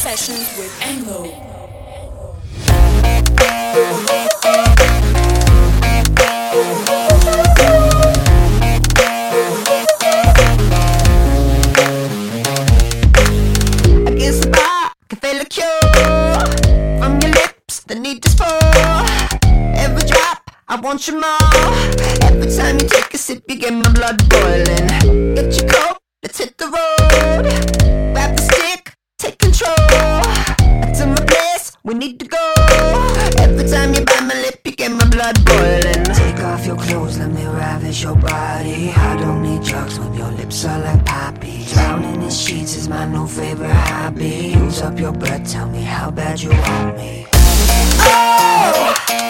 Sessions with I want you more. Every time you take a sip, you get my blood boiling. Get your coat, let's hit the road. We need to go. Every time you bite my lip, you get my blood boiling. Take off your clothes, let me ravish your body. I don't need drugs when your lips are like poppy. Drowning in sheets is my new favorite hobby. Use up your breath, tell me how bad you want me. Oh,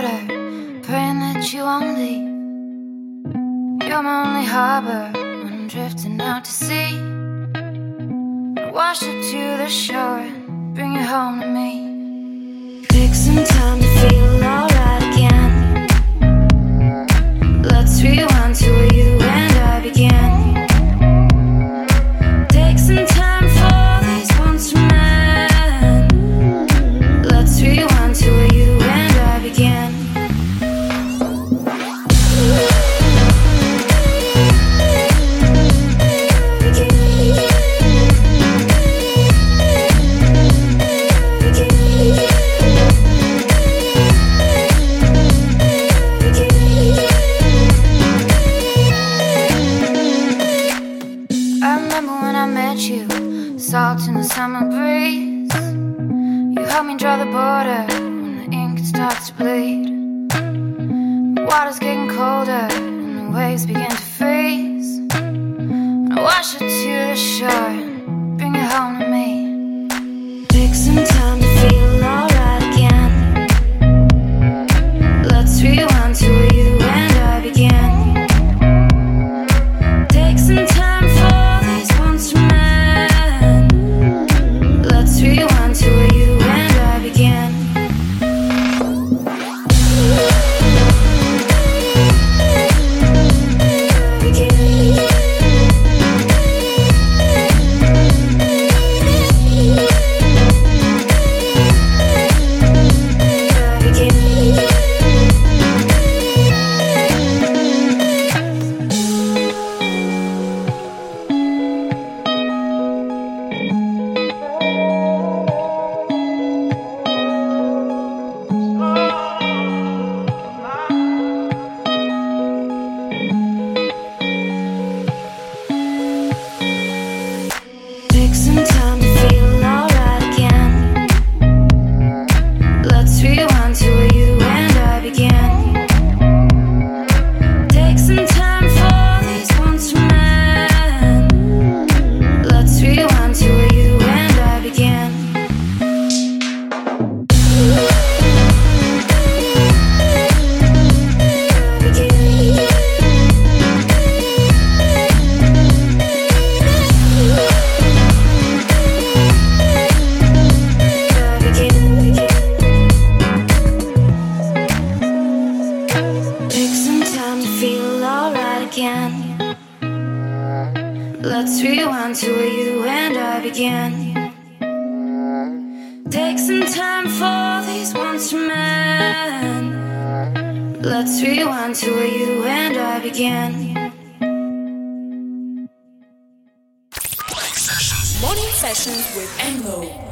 praying that you won't leave. You're my only harbor when I'm drifting out to sea. Wash it to the shore bring you home to me. Take some time to feel. getting colder and the waves begin to freeze. And I wash it to the shore. Let's rewind to where you and I began. Take some time for these once to mend. Let's rewind to where you and I began. Morning sessions with Envo.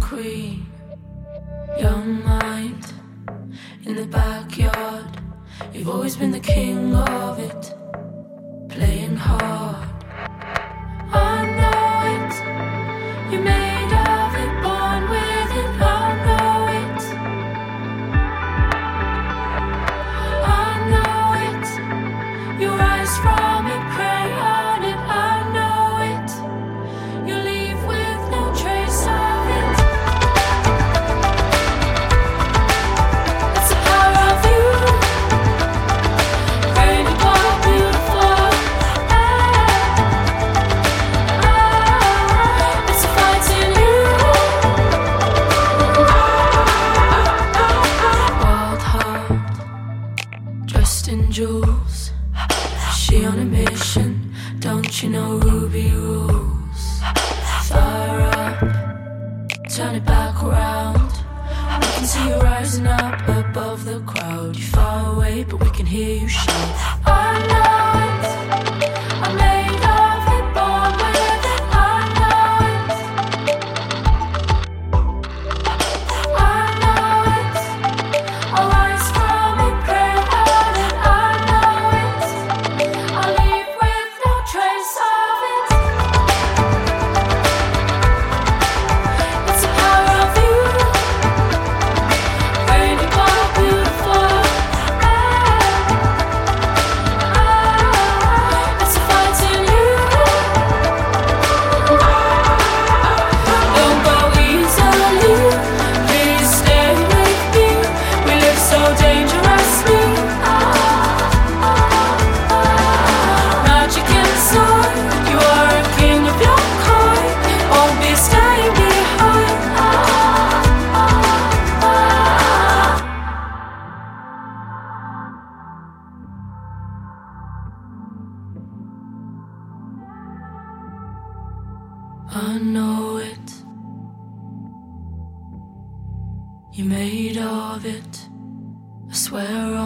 queen. young mind in the backyard. You've always been the king of it. Playing hard you know Ruby rules. Fire up, turn it back around. I can see you rising up above the crowd. You're far away, but we can hear you shout. I know. where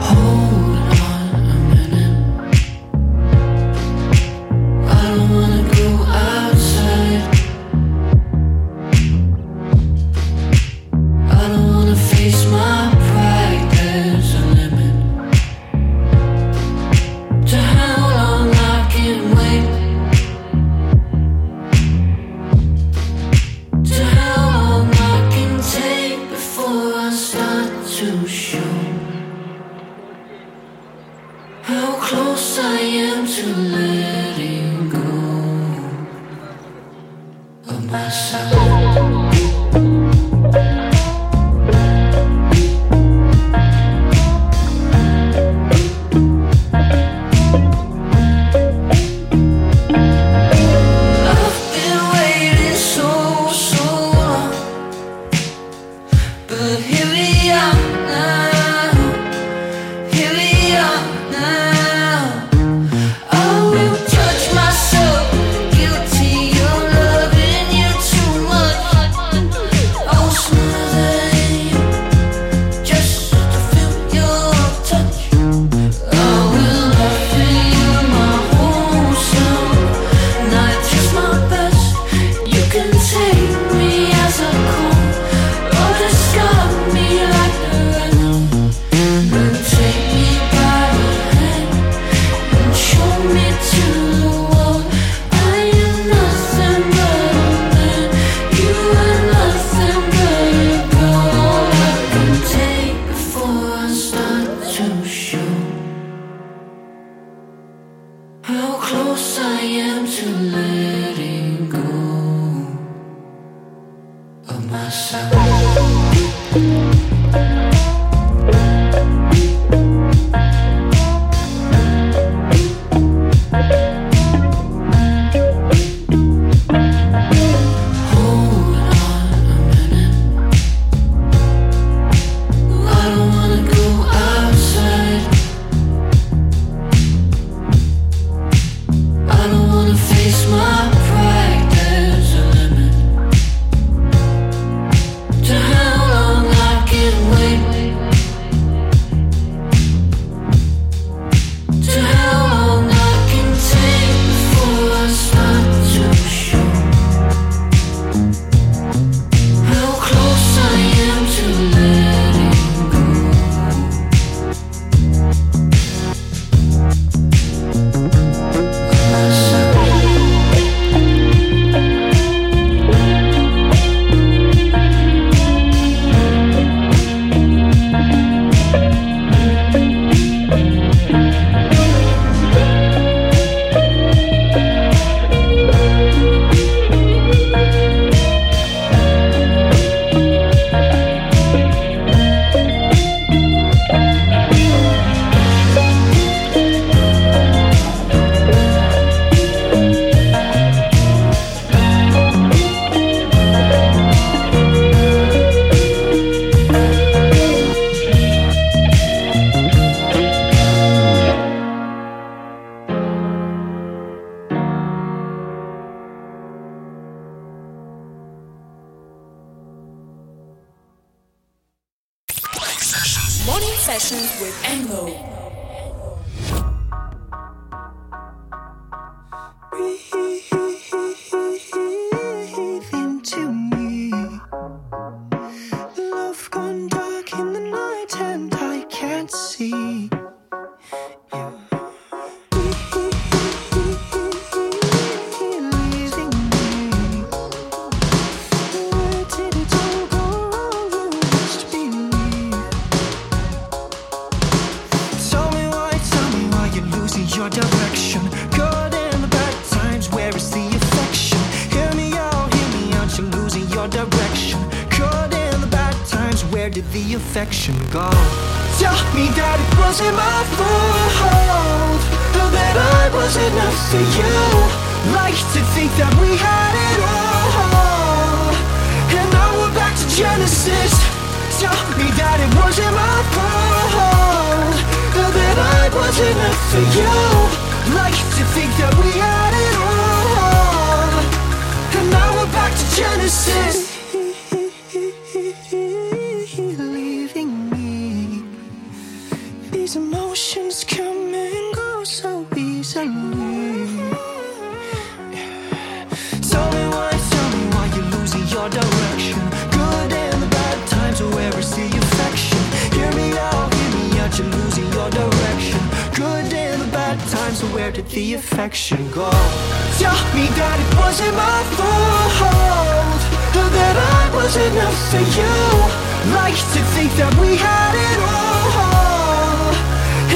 哦。I am too late. sessions with Anglo. Fault, that I was enough for you. Like to think that we had it all, and now we're back to Genesis. Tell me that it wasn't my fault, that I was enough for you. Like to think that we had it all, and now we're back to Genesis. Times, where did the affection go? Tell me that it wasn't my fault, that I was enough for you. Like to think that we had it all,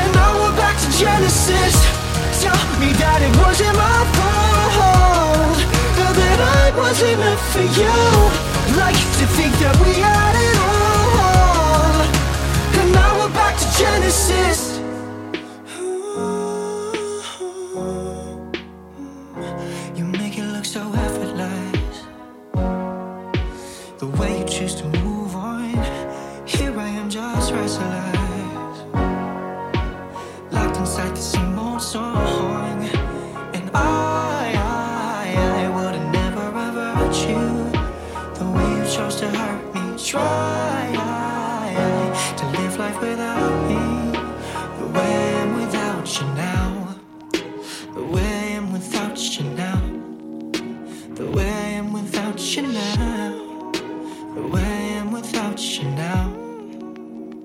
and now we're back to Genesis. Tell me that it wasn't my fault That I wasn't meant for you Like to think that we had it all And now we're back to Genesis you now, the way I am without you now.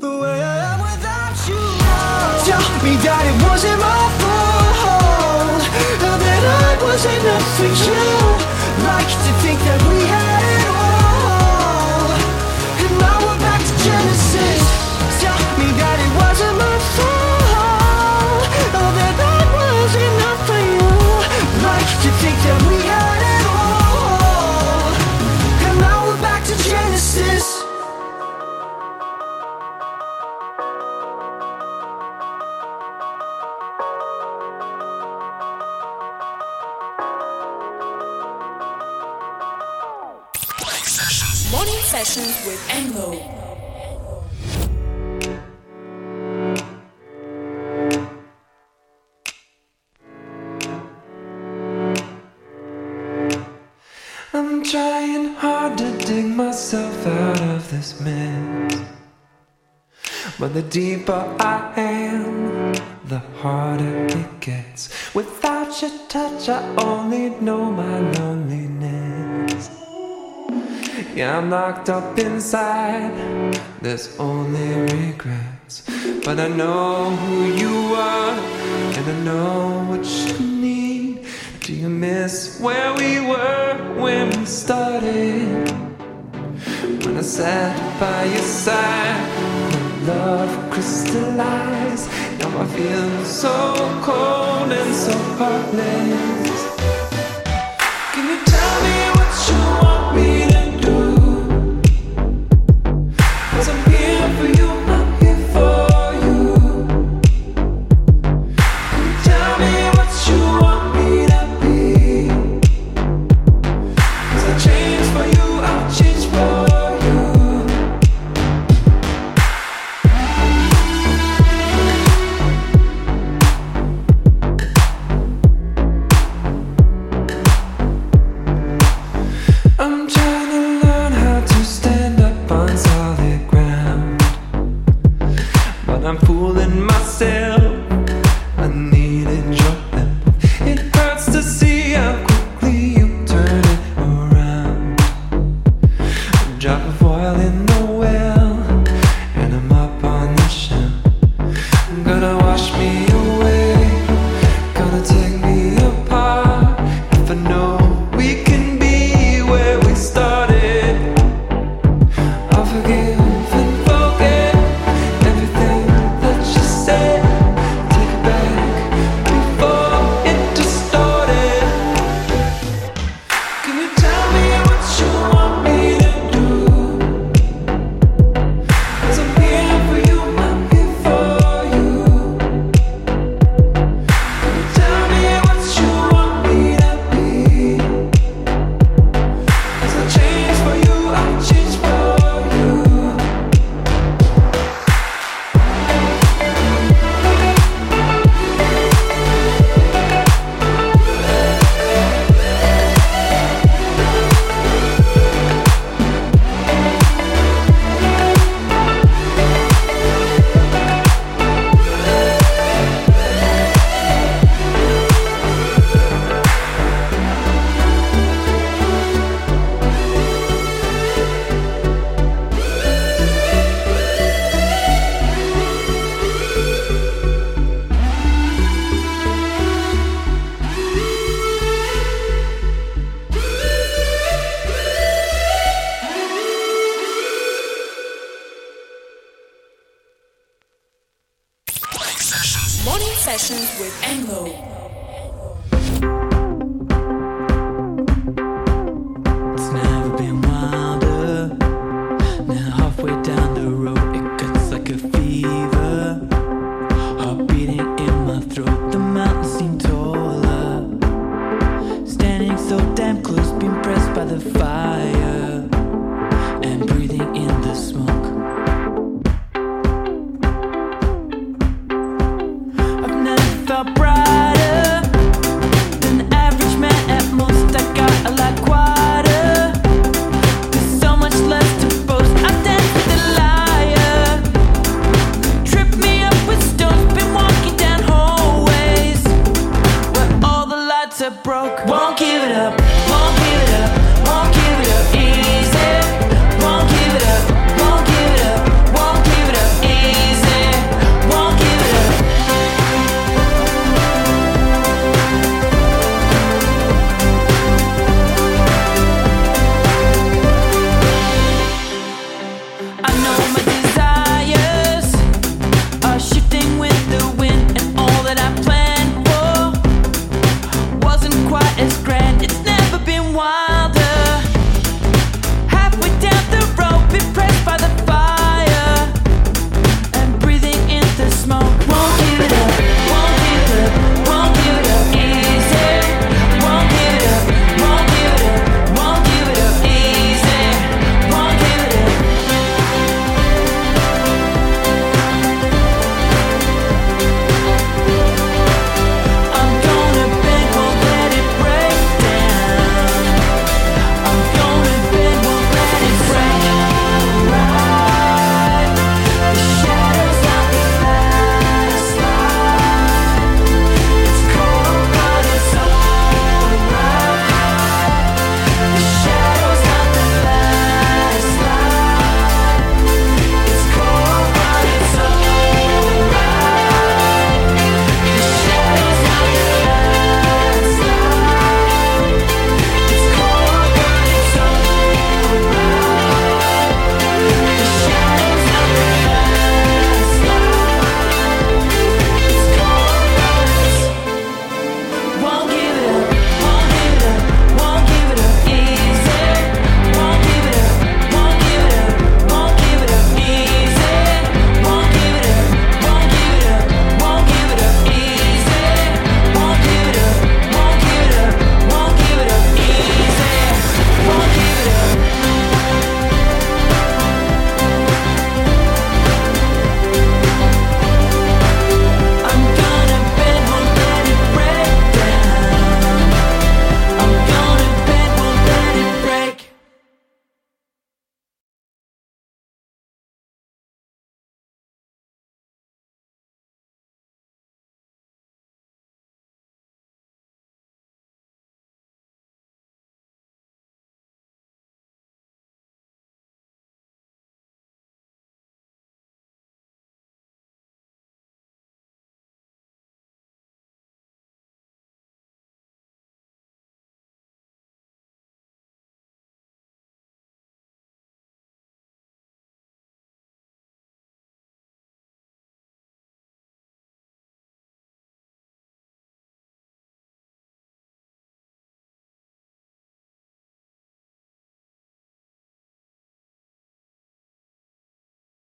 The way I am without you now. Tell me that it wasn't my fault That I wasn't enough for you Like to think that I'm trying hard to dig myself out of this mess. But the deeper I am, the harder it gets. Without your touch, I only know my loneliness. Yeah, I'm locked up inside. There's only regrets. But I know who you are, and I know what you. You miss where we were when we started? When I sat by your side, love crystallized. Now I feel so cold and so heartless. So damn close, being pressed by the fire,